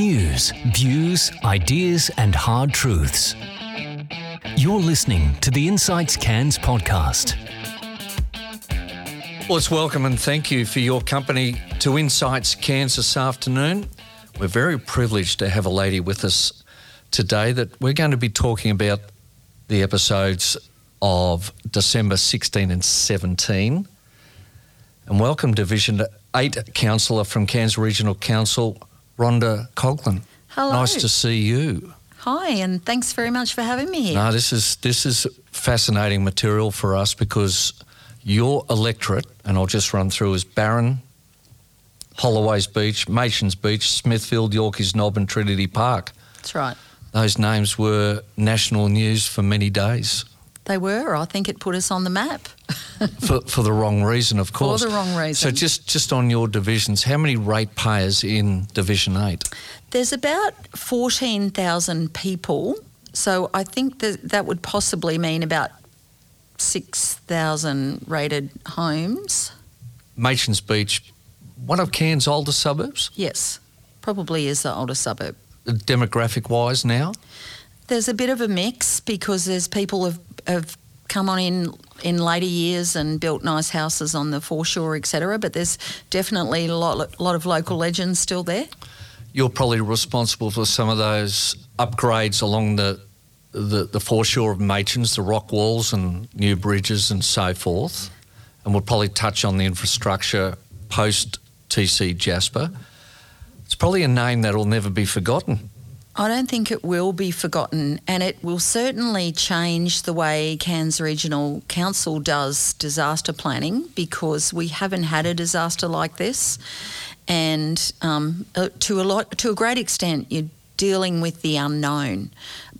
News, views, ideas, and hard truths. You're listening to the Insights Cairns podcast. Well, it's welcome and thank you for your company to Insights Cairns this afternoon. We're very privileged to have a lady with us today that we're going to be talking about the episodes of December 16 and 17. And welcome Division 8 Councillor from Cairns Regional Council, Rhonda Coghlan. Hello. Nice to see you. Hi, and thanks very much for having me here. No, this is this is fascinating material for us because your electorate, and I'll just run through, is Barron, Holloway's Beach, Machans Beach, Smithfield, Yorkeys Knob, and Trinity Park. That's right. Those names were national news for many days. They were. I think it put us on the map. for, for the wrong reason, of course. For the wrong reason. So just just on your divisions, how many ratepayers in Division Eight? There's about 14,000 people. So I think that that would possibly mean about 6,000 rated homes. Machans Beach, one of Cairns' older suburbs, Yes, probably is the older suburb. demographic wise now. There's a bit of a mix because there's people have, have come on in in later years and built nice houses on the foreshore, etc. But there's definitely a lot, lot of local legends still there. You're probably responsible for some of those upgrades along the the, the foreshore of Machans, the rock walls and new bridges and so forth. And we'll probably touch on the infrastructure post TC Jasper. It's probably a name that'll never be forgotten. I don't think it will be forgotten, and it will certainly change the way Cairns Regional Council does disaster planning because we haven't had a disaster like this, and um, uh, to a lot, to a great extent, you're dealing with the unknown.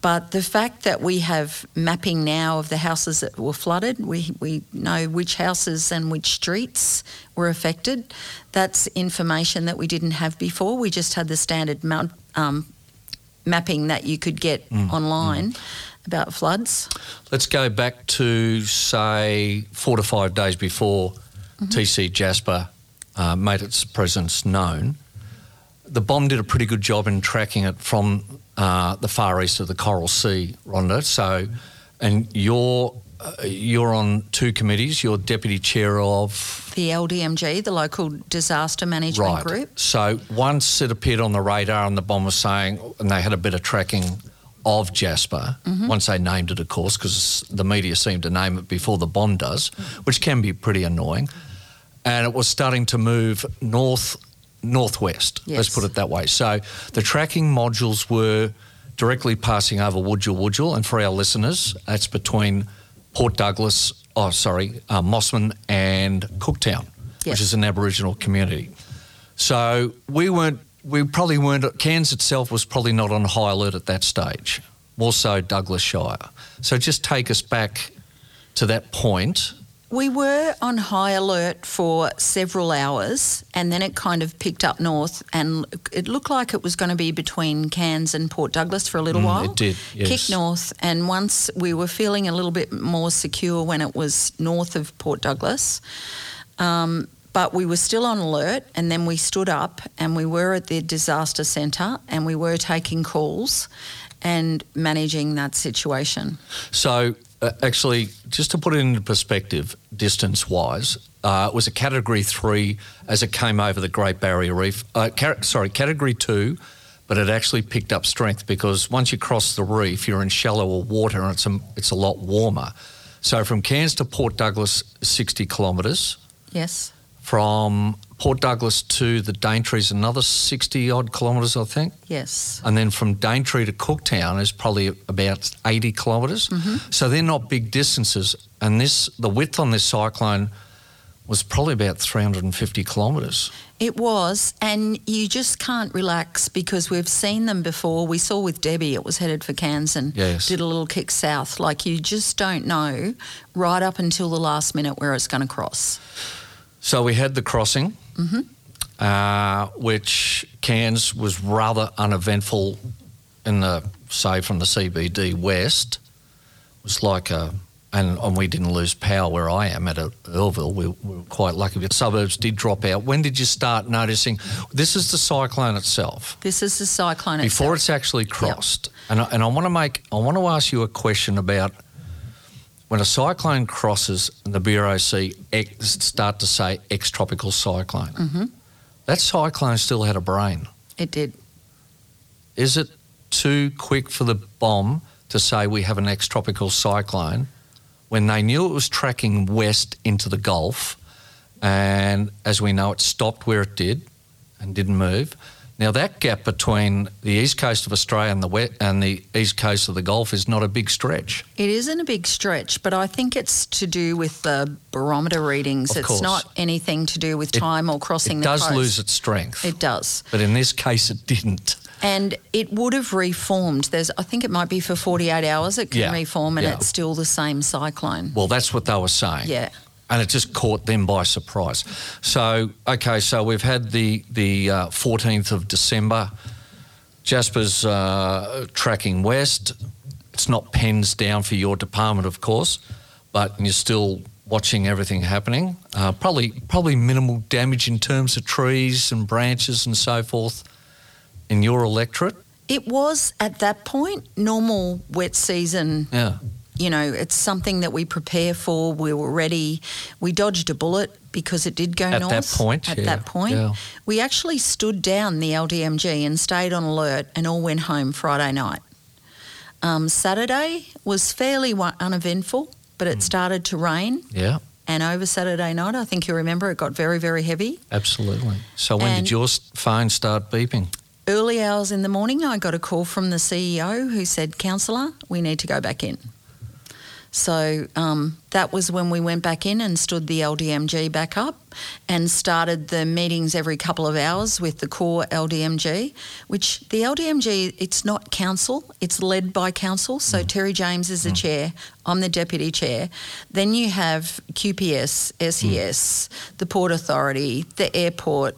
But the fact that we have mapping now of the houses that were flooded, we, we know which houses and which streets were affected. That's information that we didn't have before. We just had the standard mount, um, mapping that you could get online about floods. Let's go back to, say, four to five days before TC Jasper uh, made its presence known. The BOM did a pretty good job in tracking it from uh, the far east of the Coral Sea, Rhonda. So, and you're, uh, you're on two committees. You're deputy chair of. The LDMG, the local disaster management Right. group. So once it appeared on the radar and the BOM was saying, and they had a bit of tracking of Jasper, once they named it, of course, because the media seemed to name it before the BOM does, which can be pretty annoying. And it was starting to move north, northwest. Let's put it that way. So the tracking modules were directly passing over Wujal Wujal, and for our listeners, that's between Port Douglas, oh sorry, uh, Mossman and Cooktown, which is an Aboriginal community. So we weren't, we probably weren't, Cairns itself was probably not on high alert at that stage, more so Douglas Shire. So just take us back to that point. We were on high alert for several hours and then it kind of picked up north and it looked like it was going to be between Cairns and Port Douglas for a little Mm, while. it did, yes. Kicked north and once we were feeling a little bit more secure when it was north of Port Douglas. Um, but we were still on alert and then we stood up and we were at the disaster centre and we were taking calls and managing that situation. So, uh, actually, just to put it into perspective, distance wise, uh, it was a category three as it came over the Great Barrier Reef. Uh, ca- sorry, category two, but it actually picked up strength because once you cross the reef, you're in shallower water and it's a, it's a lot warmer. So, from Cairns to Port Douglas, 60 kilometres. Yes. From Port Douglas to the Daintree is another 60 odd kilometres, I think. Yes. And then from Daintree to Cooktown is probably about 80 kilometres. Mm-hmm. So they're not big distances. And this, the width on this cyclone was probably about 350 kilometres. It was, and you just can't relax because we've seen them before. We saw with Debbie, it was headed for Cairns and Yes. did a little kick south. Like you just don't know right up until the last minute where it's going to cross. So we had the crossing, uh, which Cairns was rather uneventful in the, say, from the CBD west. It was like a and, and we didn't lose power where I am at Earlville. We, we were quite lucky. The suburbs did drop out. When did you start noticing this is the cyclone itself? This is the cyclone Before itself. it's actually crossed. And, I, and I want to make, I want to ask you a question about when a cyclone crosses and the Bureau see start to say ex-tropical cyclone. Mm-hmm. That cyclone still had a brain. It did. Is it too quick for the BOM to say we have an ex-tropical cyclone when they knew it was tracking west into the Gulf, and as we know, it stopped where it did and didn't move. Now that gap between the east coast of Australia and the west, and the east coast of the Gulf is not a big stretch. It isn't a big stretch, but I think it's to do with the barometer readings. Of it's course. not anything to do with It- time or crossing It does lose its strength, It does. but in this case, it didn't. And it would have reformed. There's, I think it might be for 48 hours it can Yeah, reform, and yeah. it's still the same cyclone. Well, that's what they were saying. Yeah. And it just caught them by surprise. So, okay, so we've had the the uh, 14th of December. Jasper's uh, tracking west. It's not pens down for your department, of course, but you're still watching everything happening. Uh, probably probably minimal damage in terms of trees and branches and so forth in your electorate. It was at that point normal wet season Yeah. You know, it's something that we prepare for. We were ready. We dodged a bullet because it did go At north. that point, At yeah, that point, yeah. we actually stood down the LDMG and stayed on alert, and all went home Friday night. Um, Saturday was fairly uneventful, but it started to rain, Yeah, and over Saturday night, I think you remember, it got very, very heavy. absolutely. So when And- did your phone start beeping? Early hours in the morning, I got a call from the CEO who said, Councillor, we need to go back in. So um, that was when we went back in and stood the LDMG back up and started the meetings every couple of hours with the core LDMG, which the LDMG, it's not council, it's led by council. So mm. Terry James is the mm. chair, I'm the deputy chair. Then you have QPS, SES, mm. the Port Authority, the airport,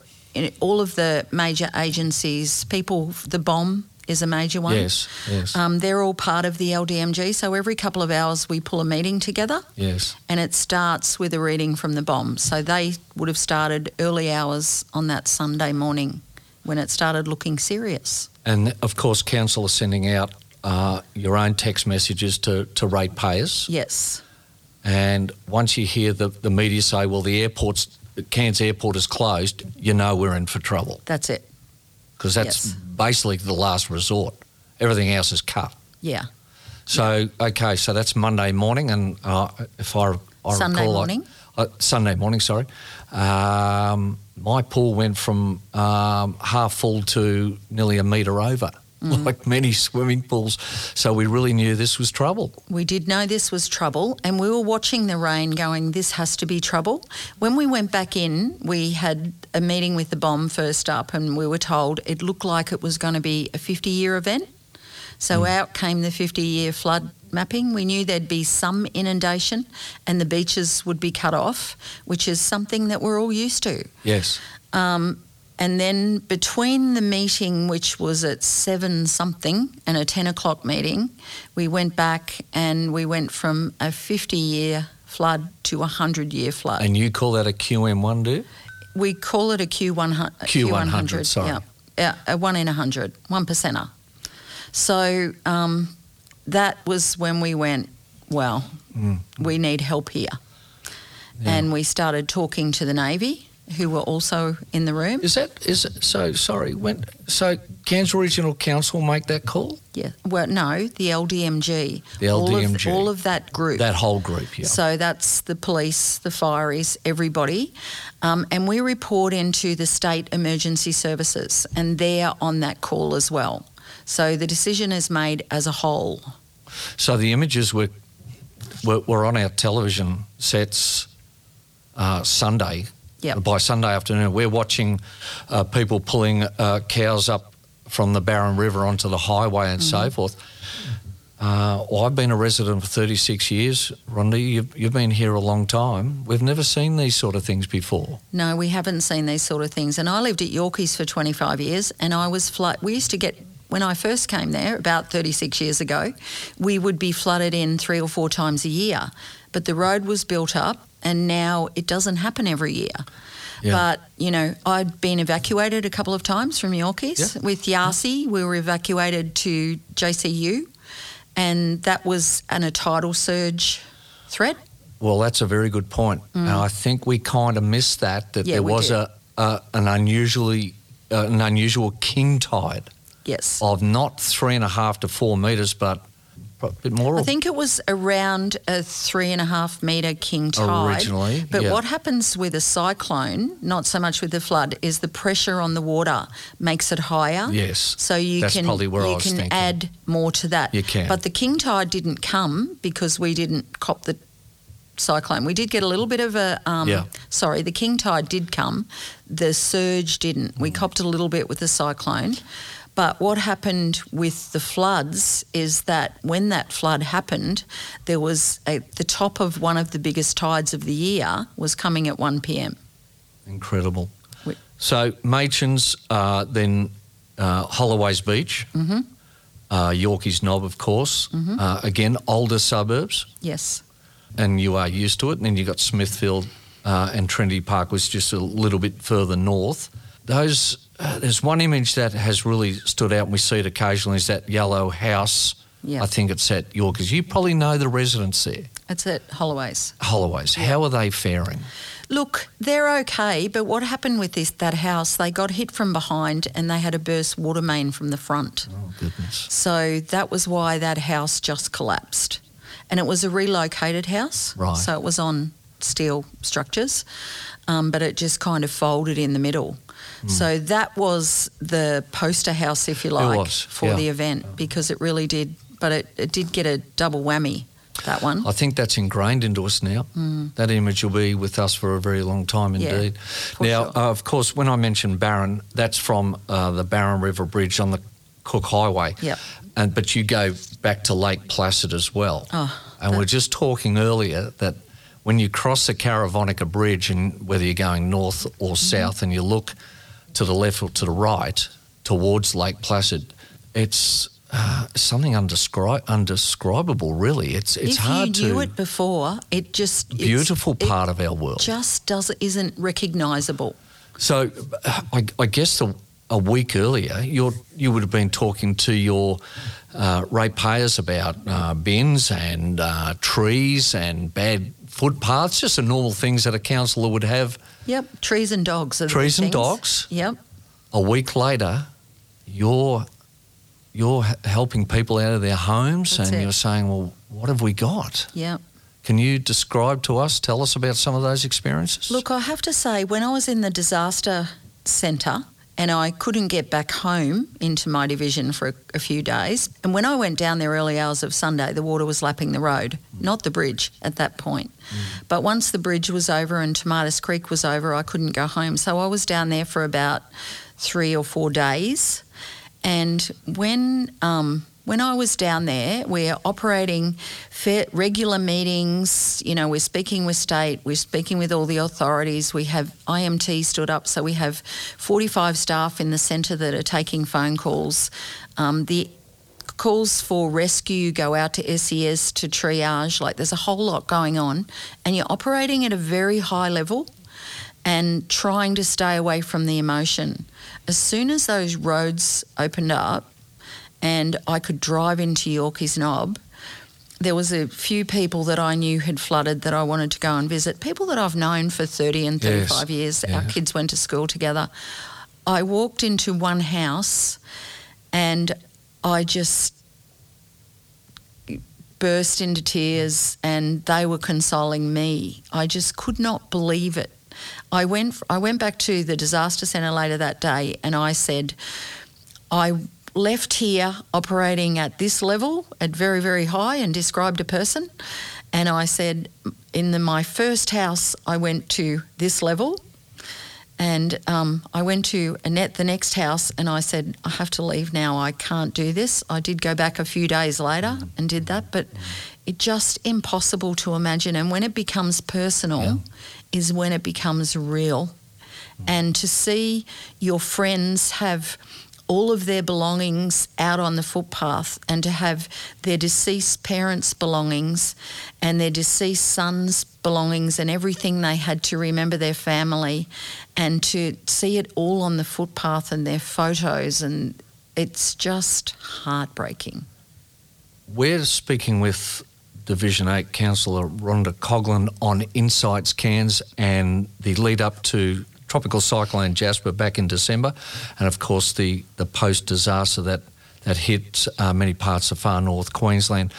all of the major agencies, people, the BOM is a major one. Yes, yes, Um, they're all part of the LDMG. So every couple of hours we pull a meeting together yes. and it starts with a reading from the BOM. So they would have started early hours on that Sunday morning when it started looking serious. And of course, council is sending out uh, your own text messages to, to ratepayers. Yes. And once you hear the, the media say, well, the airport's, Cairns Airport is closed, you know we're in for trouble That's it. Because that's Yes. basically the last resort. Everything else is cut. Yeah. So, okay, so that's Monday morning. And uh, if I, I Sunday recall, I- morning. uh, Sunday morning, sorry. Um, my pool went from um, half full to nearly a metre over, Mm. like many swimming pools. So we really knew this was trouble. We did know this was trouble, and we were watching the rain going, this has to be trouble. When we went back in, we had a meeting with the BOM first up, and we were told it looked like it was going to be a 50 year event. So hmm. out came the 50 year flood mapping. We knew there'd be some inundation and the beaches would be cut off, which is something that we're all used to. Yes. Um, and then between the meeting, which was at seven something, and a 10 o'clock meeting, we went back and we went from a 50 year flood to a 100 year flood. And you call that a QM1, do you? We call it a Q100. Q100, sorry. Yeah, yeah, a one in a hundred, one percenter. So um, that was when we went, well, Mm. we need help here. Yeah. And we started talking to the Navy, who were also in the room. Is that, is it, so sorry, when, so Cairns Regional Council make that call? Yeah. Well, no, the LDMG. The All LDMG. of, all of that group. That whole group, yeah. So that's the police, the fireys, everybody. Um, and we report into the state emergency services, and they're on that call as well. So the decision is made as a whole. So the images were were, were on our television sets uh, Sunday. Yep. By Sunday afternoon, we're watching uh, people pulling uh, cows up from the Barron River onto the highway and so forth. Uh, well, I've been a resident for 36 years. Rondi, you've, you've been here a long time. We've never seen these sort of things before. No, we haven't seen these sort of things. And I lived at Yorkeys for 25 years, and I was flight. We used to get when I first came there about 36 years ago, we would be flooded in three or four times a year. But the road was built up and now it doesn't happen every year. Yeah. But, you know, I'd been evacuated a couple of times from Yorkeys. Yeah. With Yasi, we were evacuated to JCU, and that was an, a tidal surge threat. Well, that's a very good point. And I think we kind of missed that, that Mm. Yeah, there was a, a an unusually uh, an unusual king tide Yes. of not three and a half to four metres, but a bit more. I think it was around a three and a half metre king tide. Originally, But yeah. what happens with a cyclone, not so much with the flood, is the pressure on the water makes it higher. Yes. So you That's can probably where I you was can thinking. add more to that. You can. But the king tide didn't come because we didn't cop the cyclone. We did get a little bit of a um, Yeah. sorry, the king tide did come. The surge didn't. Mm. We copped a little bit with the cyclone. But what happened with the floods is that when that flood happened, there was a, the top of one of the biggest tides of the year was coming at 1 p.m. Incredible. We- So Machans, uh, then uh, Holloway's Beach, Mm-hmm. uh, Yorkeys Knob, of course. Uh, again, older suburbs, Yes. and you are used to it. And then you've got Smithfield uh, and Trinity Park was just a little bit further north. Those uh, there's one image that has really stood out, and we see it occasionally. Is that yellow house? Yeah. I think it's at Yorkeys. You probably know the residents there, It's at Holloway's. Holloways. How are they faring? Look, they're okay, but what happened with this that house? They got hit from behind and they had a burst water main from the front. Oh goodness. So that was why that house just collapsed. And it was a relocated house. Right. So it was on steel structures, um, but it just kind of folded in the middle. So that was the poster house, if you like, was, for yeah. the event because it really did, but it, it did get a double whammy, that one. I think that's ingrained into us now. That image will be with us for a very long time Mm. Yeah, indeed. now, sure. uh, of course, when I mentioned Barron, that's from uh, the Barron River Bridge on the Cook Highway. Yep. And but you go back to Lake Placid as well. Oh, and we we're just talking earlier that when you cross the Caravonica Bridge, and whether you're going north or Mm-hmm. south, and you look to the left or to the right towards Lake Placid, it's uh, something undescri- undescribable. Really, it's it's if hard to. you knew it before, it just it's- beautiful part of our world. just doesn't isn't recognisable. So, I, I guess the, a week earlier, you you would have been talking to your uh, ratepayers about uh, bins and uh, trees and bad footpaths, just the normal things that a councillor would have. Yep, trees and dogs Trees and things. dogs? Yep. A week later, you're you're helping people out of their homes, That's and it. you're saying, "Well, what have we got?" Yep. Can you describe to us, tell us about some of those experiences? Look, I have to say, when I was in the disaster centre and I couldn't get back home into my division for a, a few days, and when I went down there early hours of Sunday, the water was lapping the road, not the bridge at that point. But once the bridge was over and Thomatis Creek was over, I couldn't go home. So I was down there for about three or four days. And when um, when I was down there, we're operating regular meetings. You know, we're speaking with state, we're speaking with all the authorities. We have IMT stood up, so we have 45 staff in the centre that are taking phone calls. Um, the calls for rescue go out to SES to triage. Like there's a whole lot going on, and you're operating at a very high level and trying to stay away from the emotion. As soon as those roads opened up and I could drive into Yorkeys Knob, there was a few people that I knew had flooded that I wanted to go and visit. People that I've known for 30 and Yes, 35 years. Our kids went to school together. I walked into one house and I just burst into tears and they were consoling me. I just could not believe it. I went I went back to the disaster centre later that day and I said I left here operating at this level at very very high and described a person and I said in the, my first house I went to this level and um, I went to Annette, the next house, and I said, I have to leave now. I can't do this. I did go back a few days later and did that, but it's just impossible to imagine. And when it becomes personal, Yeah. is when it becomes real. And to see your friends have all of their belongings out on the footpath and to have their deceased parents' belongings and their deceased son's belongings and everything they had to remember their family and to see it all on the footpath and their photos and it's just heartbreaking. We're speaking with Division 8 Councillor Rhonda Coghlan on Insights Cairns and the lead up to Tropical Cyclone Jasper back in December, and of course the, the post disaster that, that hit uh, many parts of far north Queensland.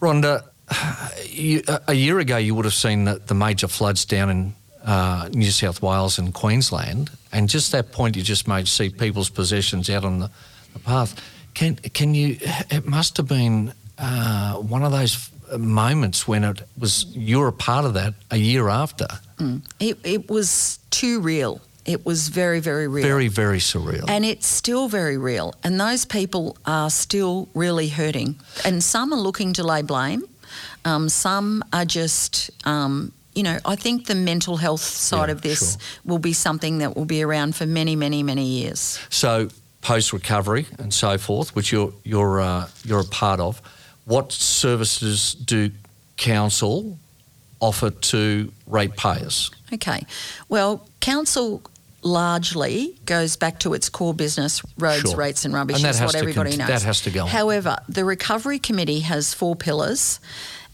Rhonda, you, a year ago you would have seen the, the major floods down in uh, New South Wales and Queensland, and just that point you just made, see people's possessions out on the, the path. Can can you? It must have been uh, one of those moments when it was you were a part of that a year after. Mm. It, it was too real. It was very, very real. Very, very surreal. And it's still very real. And those people are still really hurting. And some are looking to lay blame. Um, some are just, um, you know, I think the mental health side Yeah, of this sure. will be something that will be around for many, many, many years. So post recovery and so forth, which you're you're uh, you're a part of. What services do council offer to ratepayers? Okay. Well, council largely goes back to its core business, roads, Sure. rates, and rubbish. And that is has what to everybody cont- knows. that has to go on. However, the recovery committee has four pillars,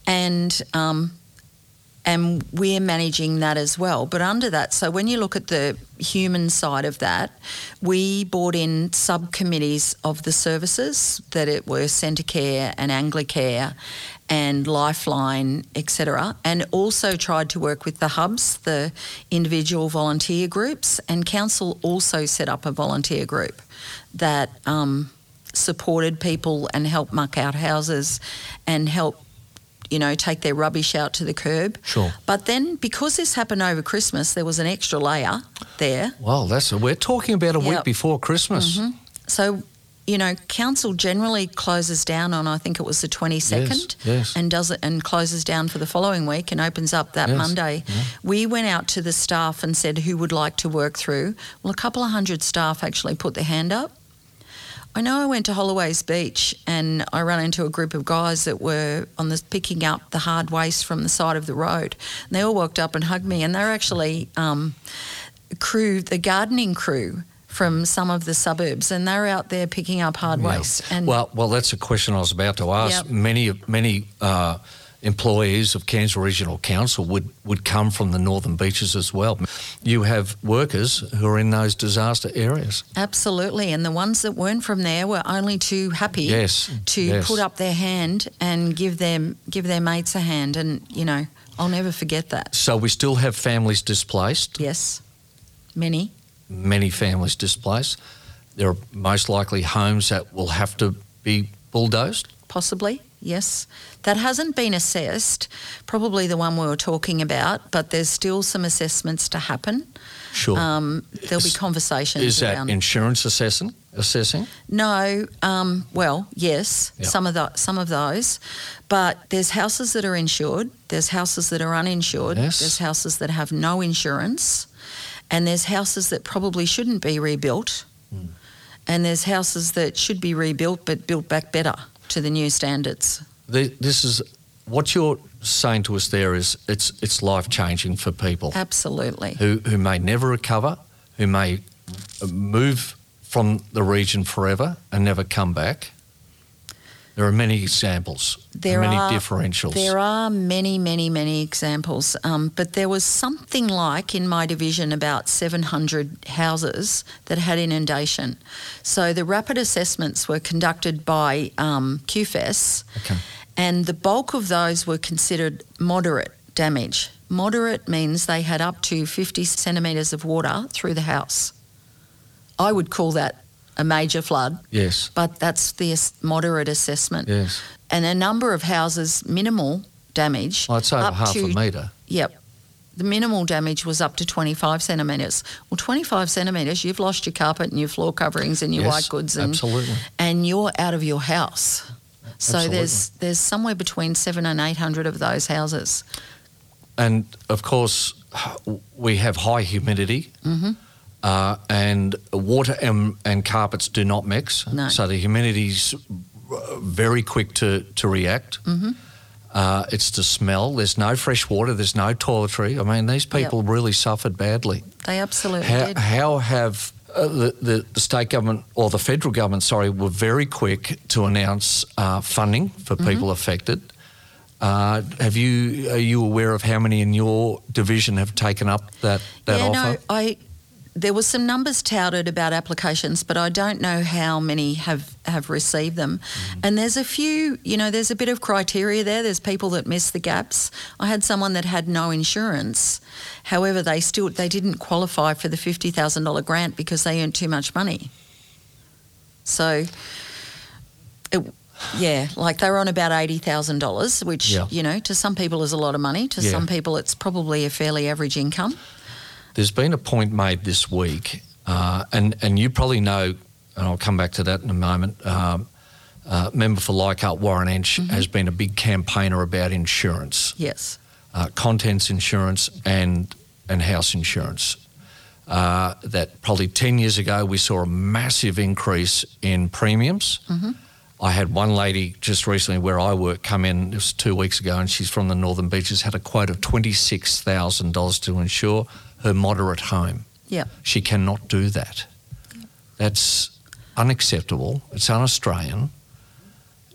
and um, and we're managing that as well. But under that, so when you look at the human side of that, we brought in subcommittees of the services that it were Centacare and Anglicare and Lifeline, etc., and also tried to work with the hubs, the individual volunteer groups, and council also set up a volunteer group that um, supported people and helped muck out houses and help you know, take their rubbish out to the curb. Sure. But then, because this happened over Christmas, there was an extra layer there. Well, that's we're talking about a week Yep. Mm-hmm. before Christmas. So, you know, council generally closes down on I think it was the twenty second, yes. and does it and closes down for the following week and opens up that Yes, Monday. We went out to the staff and said who would like to work through. Well, a couple of hundred staff actually put their hand up. I know I went to Holloway's Beach and I ran into a group of guys that were on the picking up the hard waste from the side of the road. And they all walked up and hugged me, and they're actually um, crew, the gardening crew from some of the suburbs, and they're out there picking up hard Yeah. waste. And well, well, that's a question I was about to ask. Yep. Many many uh, employees of Cairns Regional Council would, would come from the northern beaches as well. You have workers who are in those disaster areas. Absolutely, and the ones that weren't from there were only too happy Yes, to yes. put up their hand and give them give their mates a hand, and you know I'll never forget that. So we still have families displaced. Yes, many. many families displaced. There are most likely homes that will have to be bulldozed. Possibly, yes. That hasn't been assessed, probably the one we were talking about, but there's still some assessments to happen. Sure. Um, there'll be conversations Is that around. insurance assessing? Assessing? no, um, well, yes, Yeah. some of the, some of those, but there's houses that are insured, there's houses that are uninsured, Yes. there's houses that have no insurance, and there's houses that probably shouldn't be rebuilt, Hmm. and there's houses that should be rebuilt but built back better to the new standards. The- This is what you're saying to us. There is it's it's life changing for people Absolutely. who who may never recover, who may move from the region forever and never come back. There are many examples, There many are differentials. There are many, many, many examples, um, but there was something like in my division about 700 houses that had inundation. So the rapid assessments were conducted by um, QFES, Okay. and the bulk of those were considered moderate damage. Moderate means they had up to 50 centimetres of water through the house. I would call that a major flood, Yes, but that's the moderate assessment yes. and a number of houses minimal damage. Well, it's over half to, a metre. Yep. The minimal damage was up to 25 centimetres. Well, 25 centimetres, you've lost your carpet and your floor coverings and your Yes, white goods and, absolutely. and you're out of your house. So Absolutely. there's there's somewhere between seven and 800 of those houses. And of course, we have high humidity. Mhm. Uh, and water and, and carpets do not mix. No. So the humidity's very quick to, to react. Mm-hmm. Uh, it's the smell. There's no fresh water. There's no toiletry. I mean, these people really suffered badly. They absolutely How, did. how have uh, the, the, the state government or the federal government, sorry, were very quick to announce uh, funding for Mm-hmm. people affected. Uh, have you are you aware of how many in your division have taken up that that yeah, offer? no, I. There were some numbers touted about applications, but I don't know how many have, have received them. Mm-hmm. And there's a few, you know, there's a bit of criteria there. There's people that miss the gaps. I had someone that had no insurance. However, they still they didn't qualify for the fifty thousand dollar grant because they earned too much money. So, it, yeah, like they were on about eighty thousand dollars, which Yeah. you know to some people is a lot of money. To Yeah. some people, it's probably a fairly average income. There's been a point made this week, uh, and and you probably know, and I'll come back to that in a moment. Um, uh, member for Leichhardt Warren Entsch Mm-hmm. has been a big campaigner about insurance. Yes. uh, contents insurance and and house insurance. Uh, that probably 10 years ago we saw a massive increase in premiums. I had one lady just recently where I work come in, it was two weeks ago, and she's from the Northern Beaches, had a quote of $26,000 to insure her moderate home. Yeah. She cannot do that. That's unacceptable. It's un Australian.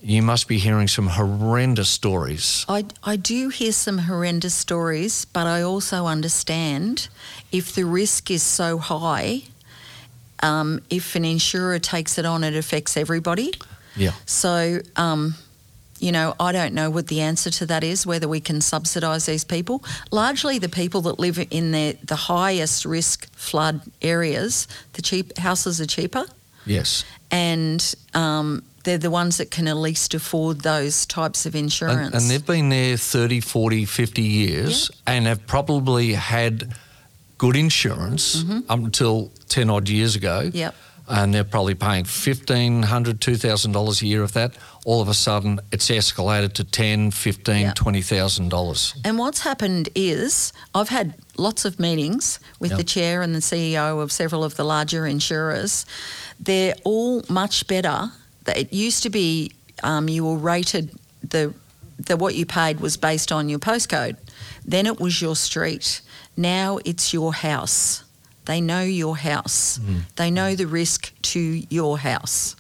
You must be hearing some horrendous stories. I, I do hear some horrendous stories, but I also understand if the risk is so high, um, if an insurer takes it on, it affects everybody. Yeah. So, um, you know, I don't know what the answer to that is, whether we can subsidise these people. Largely the people that live in the, the highest risk flood areas, the cheap houses are cheaper Yes. and um, they're the ones that can at least afford those types of insurance. And, and they've been there 30, 40, 50 years and have probably had good insurance up until 10 odd years ago. Mm-hmm. Yep. And they're probably paying $1,500, $2,000 a year of that. All of a sudden, it's escalated to $10, $15, Yep. $20,000. And what's happened is I've had lots of meetings with the chair and the CEO of several of the larger insurers. They're all much better. It used to be um, you were rated the the what you paid was based on your postcode. Then it was your street. Now it's your house. They know your house. They know the risk to your house,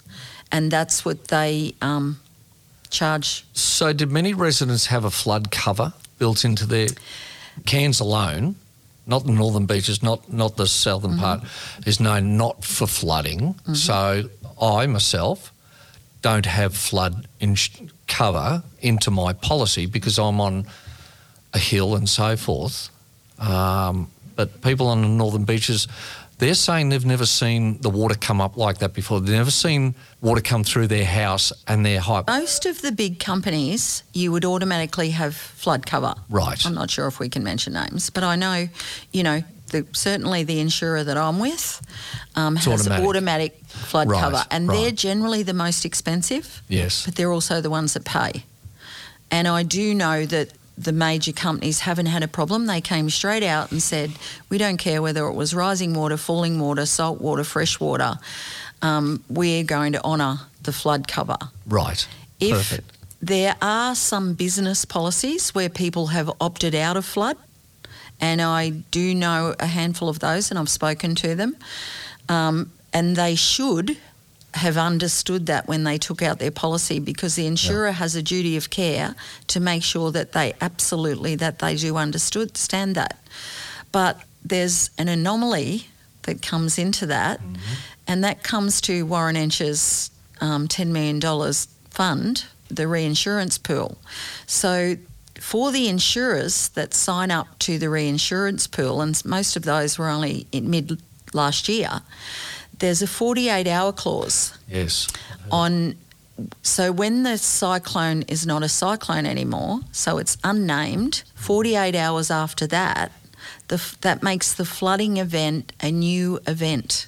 and that's what they um, charge So, did many residents have a flood cover built into their Cairns alone? Not the northern beaches, not not the southern part, is known not for flooding. So, I myself don't have flood ins- cover into my policy because I'm on a hill and so forth. Um, but people on the northern beaches, they're saying they've never seen the water come up like that before. They've never seen water come through their house and their high. Most of the big companies, you would automatically have flood cover. Right. I'm not sure if we can mention names, but I know, you know, the, certainly the insurer that I'm with um, has automatic. automatic, flood Right, cover, and they're generally the most expensive, Yes. but they're also the ones that pay. And I do know that the major companies haven't had a problem. They came straight out and said, we don't care whether it was rising water, falling water, salt water, fresh water. Um, we're going to honour the flood cover. Right. If Perfect. there are some business policies where people have opted out of flood, and I do know a handful of those, and I've spoken to them, um, and they should have understood that when they took out their policy because the insurer has a duty of care to make sure that they absolutely that they do understand that. But there's an anomaly that comes into that and that comes to Warren Entsch's um, $10 million fund the reinsurance pool. So for the insurers that sign up to the reinsurance pool, and most of those were only in mid last year, there's a 48 hour clause Yes. on. So when the cyclone is not a cyclone anymore, so it's unnamed, 48 hours after that, the, that makes the flooding event a new event.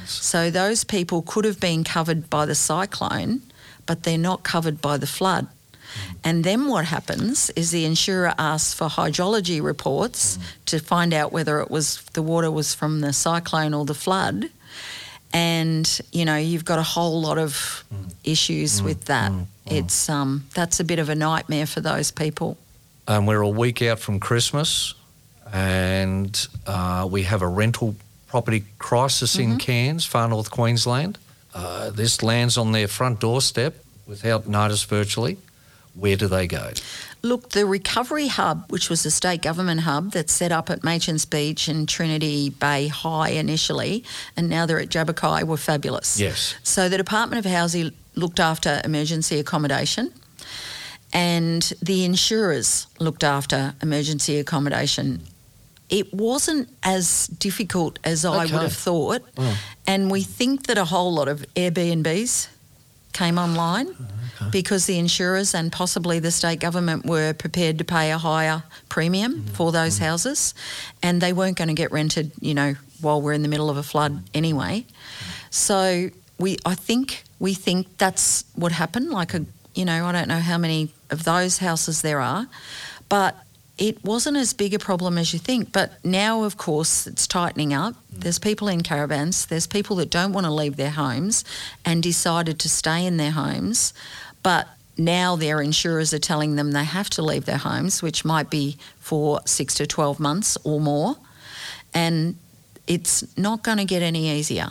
Yes. So those people could have been covered by the cyclone, but they're not covered by the flood. Mm. And then what happens is the insurer asks for hydrology reports mm. to find out whether it was the water was from the cyclone or the flood. And you know you've got a whole lot of issues with that. It's um, that's a bit of a nightmare for those people. and we're a week out from Christmas, and uh, we have a rental property crisis in Cairns, far north Queensland. Uh, this lands on their front doorstep without notice virtually. Where do they go? Look, the Recovery Hub, which was a state government hub that's set up at Machans Beach and Trinity Bay High initially, and now they're at Jabberkai, were fabulous. Yes. So the Department of Housing looked after emergency accommodation, and the insurers looked after emergency accommodation. It wasn't as difficult as I would have thought, Oh. and we think that a whole lot of Airbnbs came online mm-hmm. because the insurers and possibly the state government were prepared to pay a higher premium mm-hmm. for those mm-hmm. houses and they weren't going to get rented, you know, while we're in the middle of a flood anyway. So we I think we think that's what happened like a you know, I don't know how many of those houses there are, but it wasn't as big a problem as you think. But now, of course, it's tightening up. There's people in caravans, there's people that don't want to leave their homes and decided to stay in their homes. But now their insurers are telling them they have to leave their homes, which might be for six to 12 months or more. And it's not going to get any easier.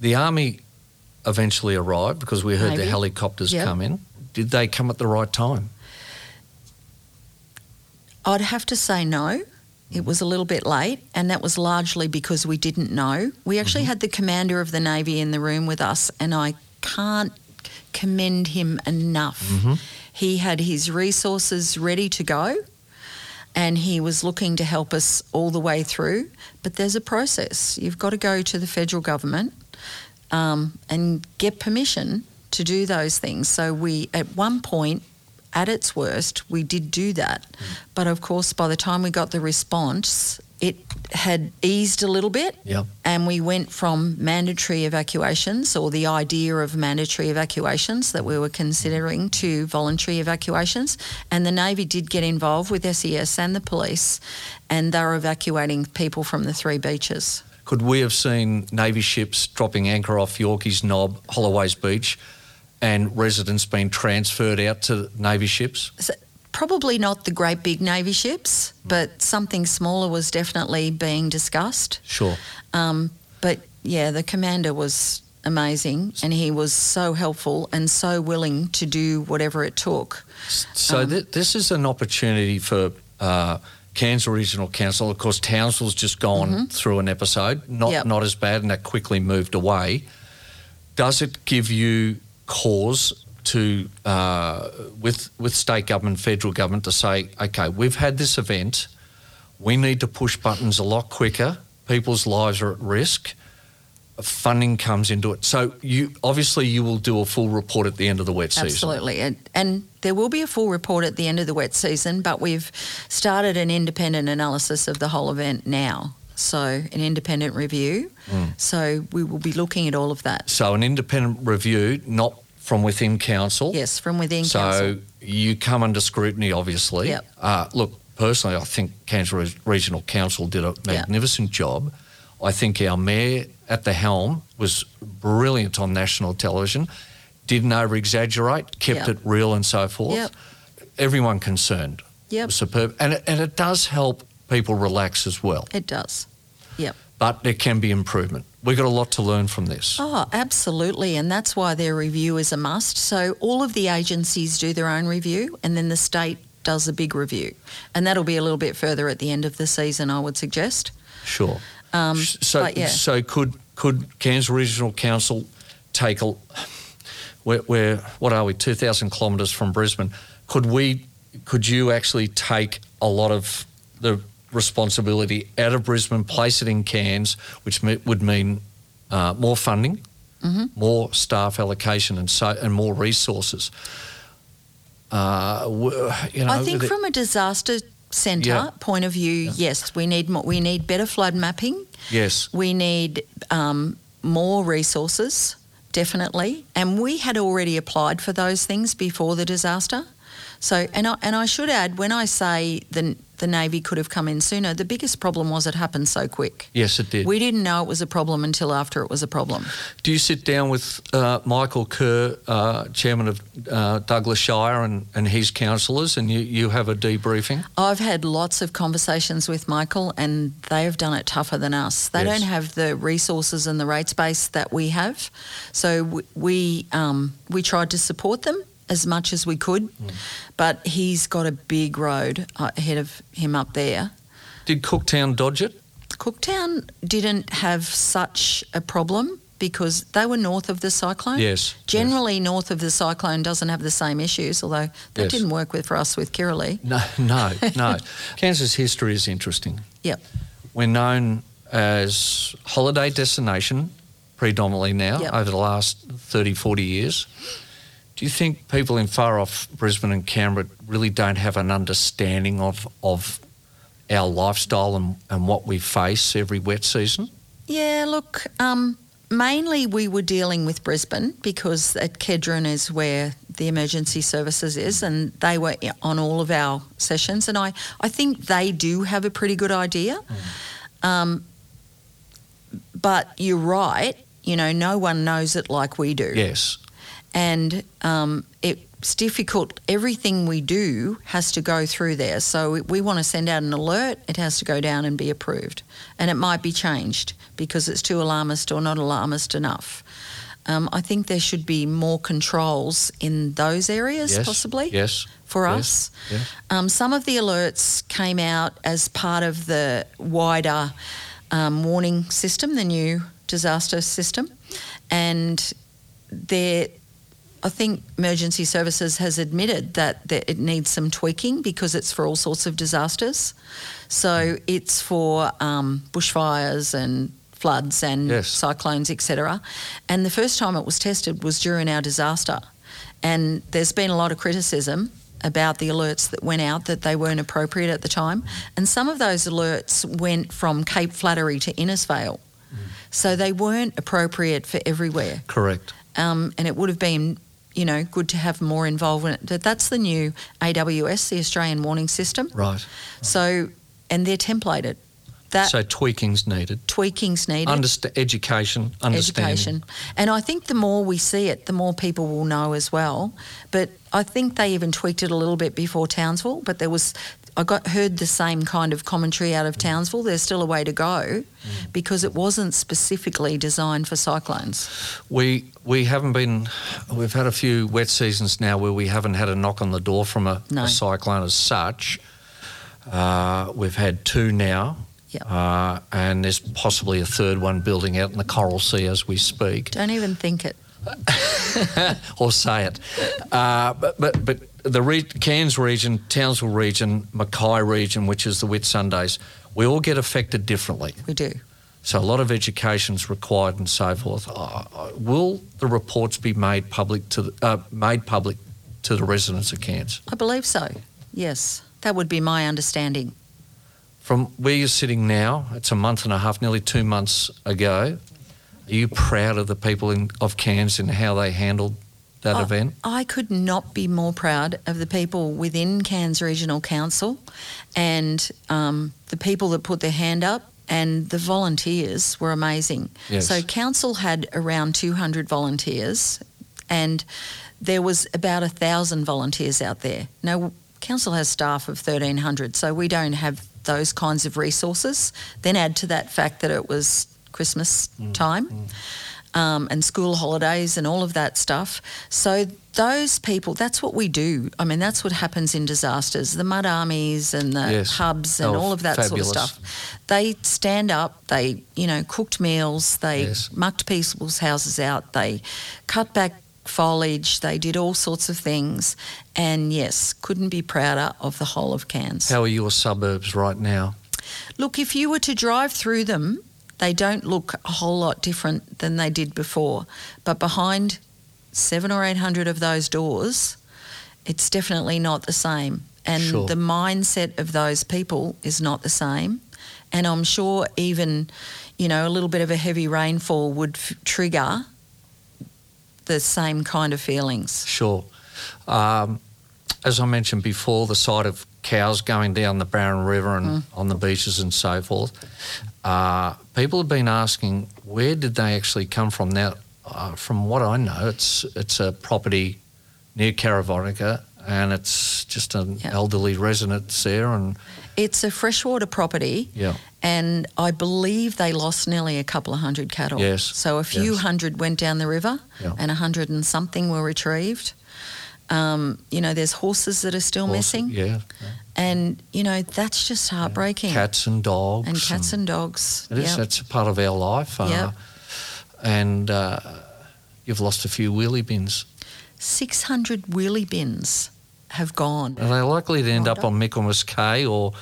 The army eventually arrived because we heard the helicopters Yep. come in. Did they come at the right time? I'd have to say no. It was a little bit late, and that was largely because we didn't know. We actually had the commander of the Navy in the room with us, and I can't commend him enough. He had his resources ready to go, and he was looking to help us all the way through. But there's a process. You've got to go to the federal government um, and get permission to do those things. So we, at one point, at its worst, we did do that. Mm. But of course, by the time we got the response, it had eased a little bit. Yep. And we went from mandatory evacuations or the idea of mandatory evacuations that we were considering to voluntary evacuations. And the Navy did get involved with SES and the police, and they were evacuating people from the three beaches. Could we have seen Navy ships dropping anchor off Yorkeys Knob, Holloway's Beach, and residents being transferred out to Navy ships? So, probably not the great big Navy ships, but something smaller was definitely being discussed. Sure. Um, but yeah, the commander was amazing and he was so helpful and so willing to do whatever it took. So Um, th- this is an opportunity for uh, Cairns Regional Council. Of course, Townsville's just gone through an episode, not Mm-hmm. Yep. not as bad, and that quickly moved away. Does it give you cause to, uh, with with state government, federal government, to say, okay, we've had this event, we need to push buttons a lot quicker. People's lives are at risk. Funding comes into it. So you obviously you will do a full report at the end of the wet season. Absolutely. And, and there will be a full report at the end of the wet season, but we've started an independent analysis of the whole event now. So, an independent review. Mm. So, we will be looking at all of that. So an independent review, not from within council. Yes, from within So council. you come under scrutiny, obviously. Yep. Uh, look, personally, I think Cairns Regional Council did a magnificent job. I think our mayor at the helm was brilliant on national television. Didn't over exaggerate, kept Yep. it real, and so forth. Yep. Everyone concerned. Yep. superb, and it, and it does help people relax as well. It does. Yep. But there can be improvement. We've got a lot to learn from this. Oh, absolutely. And that's why their review is a must. So all of the agencies do their own review and then the state does a big review. And that'll be a little bit further at the end of the season, I would suggest. Sure. Um, so, yeah. so could could Cairns Regional Council take a? We're, we're what are we? Two thousand kilometres from Brisbane. Could we? Could you actually take a lot of the responsibility out of Brisbane, place it in Cairns, which me, would mean uh, more funding, Mm-hmm. more staff allocation, and so and more resources. Uh, w- you know, I think the- from a disaster centre Yeah. point of view, yes, we need more, we need better flood mapping. yes, We need um, more resources, definitely. And we had already applied for those things before the disaster. So, and I, and I should add, when I say the the Navy could have come in sooner, the biggest problem was it happened so quick. Yes, it did. We didn't know it was a problem until after it was a problem. Do you sit down with uh, Michael Kerr, uh, chairman of uh, Douglas Shire, and, and his councillors, and you, you have a debriefing? I've had lots of conversations with Michael, and they have done it tougher than us. They Yes. don't have the resources and the rate base that we have, so we we, um, we tried to support them as much as we could, mm. but he's got a big road ahead of him up there. Did Cooktown dodge it? Cooktown didn't have such a problem because they were north of the cyclone. Yes. Generally, north of the cyclone doesn't have the same issues, although that Yes. didn't work with for us with Kirrily. No, no, no. Kansas history is interesting. Yep. We're known as holiday destination predominantly now Yep. over the last 30, 40 years. Do you think people in far off Brisbane and Canberra really don't have an understanding of, of our lifestyle and, and what we face every wet season? Yeah, look, um, mainly we were dealing with Brisbane because at Kedron is where the emergency services is, and they were on all of our sessions. And I, I think they do have a pretty good idea. Um, but you're right, you know, no one knows it like we do. Yes. And um, it's difficult. Everything we do has to go through there. So we want to send out an alert, it has to go down and be approved, and it might be changed because it's too alarmist or not alarmist enough. Um, I think there should be more controls in those areas, Yes. possibly Yes. for Yes. us. Yes. Um, some of the alerts came out as part of the wider um, warning system, the new disaster system, and there. I think emergency services has admitted that, that it needs some tweaking because it's for all sorts of disasters. So it's for um, bushfires and floods and Yes. cyclones, etc. And the first time it was tested was during our disaster. And there's been a lot of criticism about the alerts that went out that they weren't appropriate at the time. And some of those alerts went from Cape Flattery to Innisfail. So they weren't appropriate for everywhere. Correct. Um, and it would have been, you know, good to have more involvement. But that's the new AWS, the Australian Warning System. Right. So, and they're templated. That so tweaking's needed. tweaking's needed. Education, understanding. education. And I think the more we see it, the more people will know as well. But I think they even tweaked it a little bit before Townsville, but there was I got heard the same kind of commentary out of Townsville. There's still a way to go because it wasn't specifically designed for cyclones. We we haven't been. We've had a few wet seasons now where we haven't had a knock on the door from a, No. a cyclone as such. Uh, we've had two now, Yep. uh, and there's possibly a third one building out in the Coral Sea as we speak. Don't even think it. or say it. Uh, but, but but the re- Cairns region, Townsville region, Mackay region, which is the wet Sundays, we all get affected differently. We do. So a lot of education is required and so forth. Uh, will the reports be made public to the, uh, made public to the residents of Cairns? I believe so. Yes. That would be my understanding. From where you're sitting now, it's a month and a half, nearly two months ago. Are you proud of the people in, of Cairns and how they handled that I- event? I could not be more proud of the people within Cairns Regional Council and um, the people that put their hand up and the volunteers were amazing. Yes. So council had around 200 volunteers and there was about a thousand volunteers out there. Now, council has staff of 1,300, so we don't have those kinds of resources. Then add to that fact that it was Christmas time um, and school holidays and all of that stuff. So those people, that's what we do. I mean, that's what happens in disasters. The mud armies and the Yes. hubs and Oh, all of that fabulous. sort of stuff. They stand up. They, you know, cooked meals. They Yes. mucked people's houses out. They cut back foliage. They did all sorts of things. And yes, couldn't be prouder of the whole of Cairns. How are your suburbs right now? Look, if you were to drive through them, they don't look a whole lot different than they did before. But behind seven or eight hundred of those doors, it's definitely not the same. And Sure. the mindset of those people is not the same. And I'm sure even, you know, a little bit of a heavy rainfall would f- trigger the same kind of feelings. Sure. Um, as I mentioned before, the sight of cows going down the Barron River and Mm. on the beaches and so forth, uh, people have been asking where did they actually come from. Now, uh, from what I know, it's it's a property near Caravonica, and it's just an Yeah. elderly residence there, and It's a freshwater property. yeah, And I believe they lost nearly a couple of hundred cattle. Yes, So a few yes. hundred went down the river Yeah. and a hundred and something were retrieved. Um, you know, there's horses that are still Horse- missing. yeah, And, you know, that's just heartbreaking. cats and dogs, and cats and dogs. It is. Yep. That's a part of our life. Uh, Yep. And uh, you've lost a few wheelie bins. 600 wheelie bins have gone. Are they likely to end Right up on Michaelmas Cay or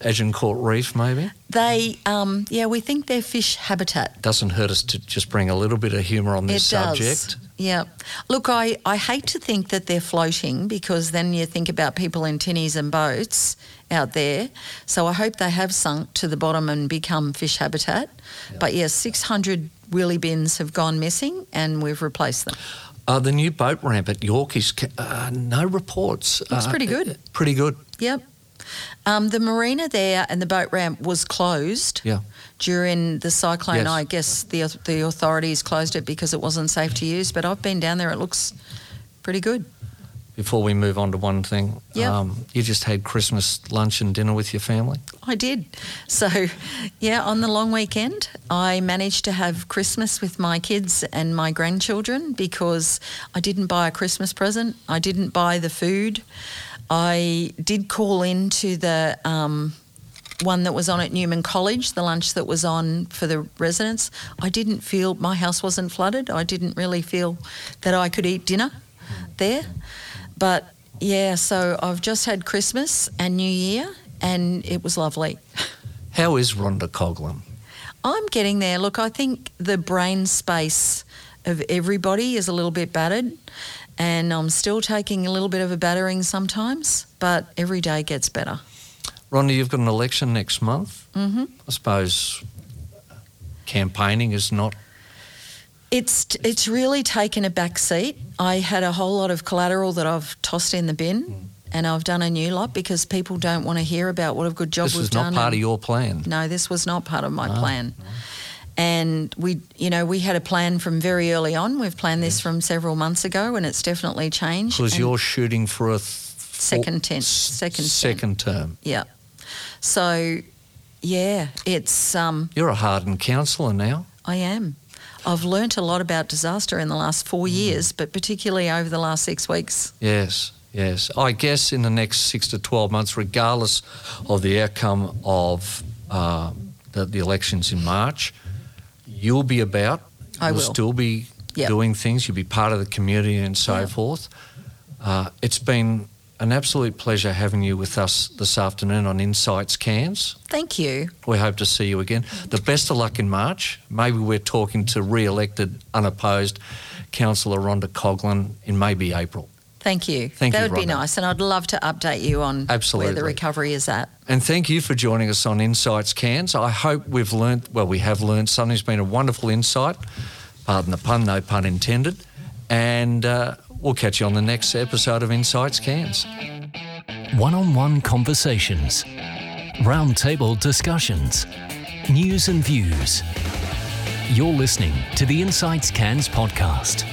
Agincourt Reef, maybe? They, um, yeah, we think they're fish habitat. Doesn't hurt us to just bring a little bit of humour on this it does. subject. Yeah. Look, I, I hate to think that they're floating because then you think about people in tinnies and boats out there. So I hope they have sunk to the bottom and become fish habitat. But yes, 600 wheelie bins have gone missing and we've replaced them. Uh, the new boat ramp at Yorkeys uh, no reports. Looks Uh, pretty good. Pretty good. Yep. Um, the marina there and the boat ramp was closed Yeah. during the cyclone. Yes. I guess the the authorities closed it because it wasn't safe to use. But I've been down there; it looks pretty good. Before we move on to one thing, um, you just had Christmas lunch and dinner with your family. I did. So, yeah, on the long weekend, I managed to have Christmas with my kids and my grandchildren because I didn't buy a Christmas present. I didn't buy the food. I did call into the um, one that was on at Newman College, the lunch that was on for the residents. I didn't feel my house wasn't flooded. I didn't really feel that I could eat dinner there. But yeah, so I've just had Christmas and New Year, and it was lovely. How is Rhonda Coghlan? I'm getting there. Look, I think the brain space of everybody is a little bit battered, and I'm still taking a little bit of a battering sometimes, but every day gets better. Rhonda, you've got an election next month. hmm I suppose campaigning is not. It's it's really taken a back seat. I had a whole lot of collateral that I've tossed in the bin, and I've done a new lot because people don't want to hear about what a good job This we've was not done. part and- of your plan. No, this was not part of my Ah, plan. And we, you know, we had a plan from very early on. We've planned this from several months ago, and it's definitely changed. Because you're shooting for a th- Second ten- s- second term. second term. yeah. So, yeah, it's um, You're a hardened councillor now. I am. I've learnt a lot about disaster in the last four Mm. years, but particularly over the last six weeks. Yes, yes. I guess in the next six to 12 months, regardless of the outcome of uh, the, the elections in March, you'll be about. I you'll will. still be Yep. doing things. You'll be part of the community and so Yeah. forth. Uh, it's been an absolute pleasure having you with us this afternoon on Insights Cairns. Thank you. We hope to see you again. The best of luck in March. Maybe we're talking to re-elected, unopposed Councillor Rhonda Coghlan in maybe April. Thank you. Thank that you, would be nice, and I'd love to update you on Absolutely. where the recovery is at. And thank you for joining us on Insights Cairns. I hope we've learned, well, we have learned something's been a wonderful insight. Pardon the pun, no pun intended. And uh, we'll catch you on the next episode of Insights Cairns. One on one conversations, roundtable discussions, news and views. You're listening to the Insights Cairns podcast.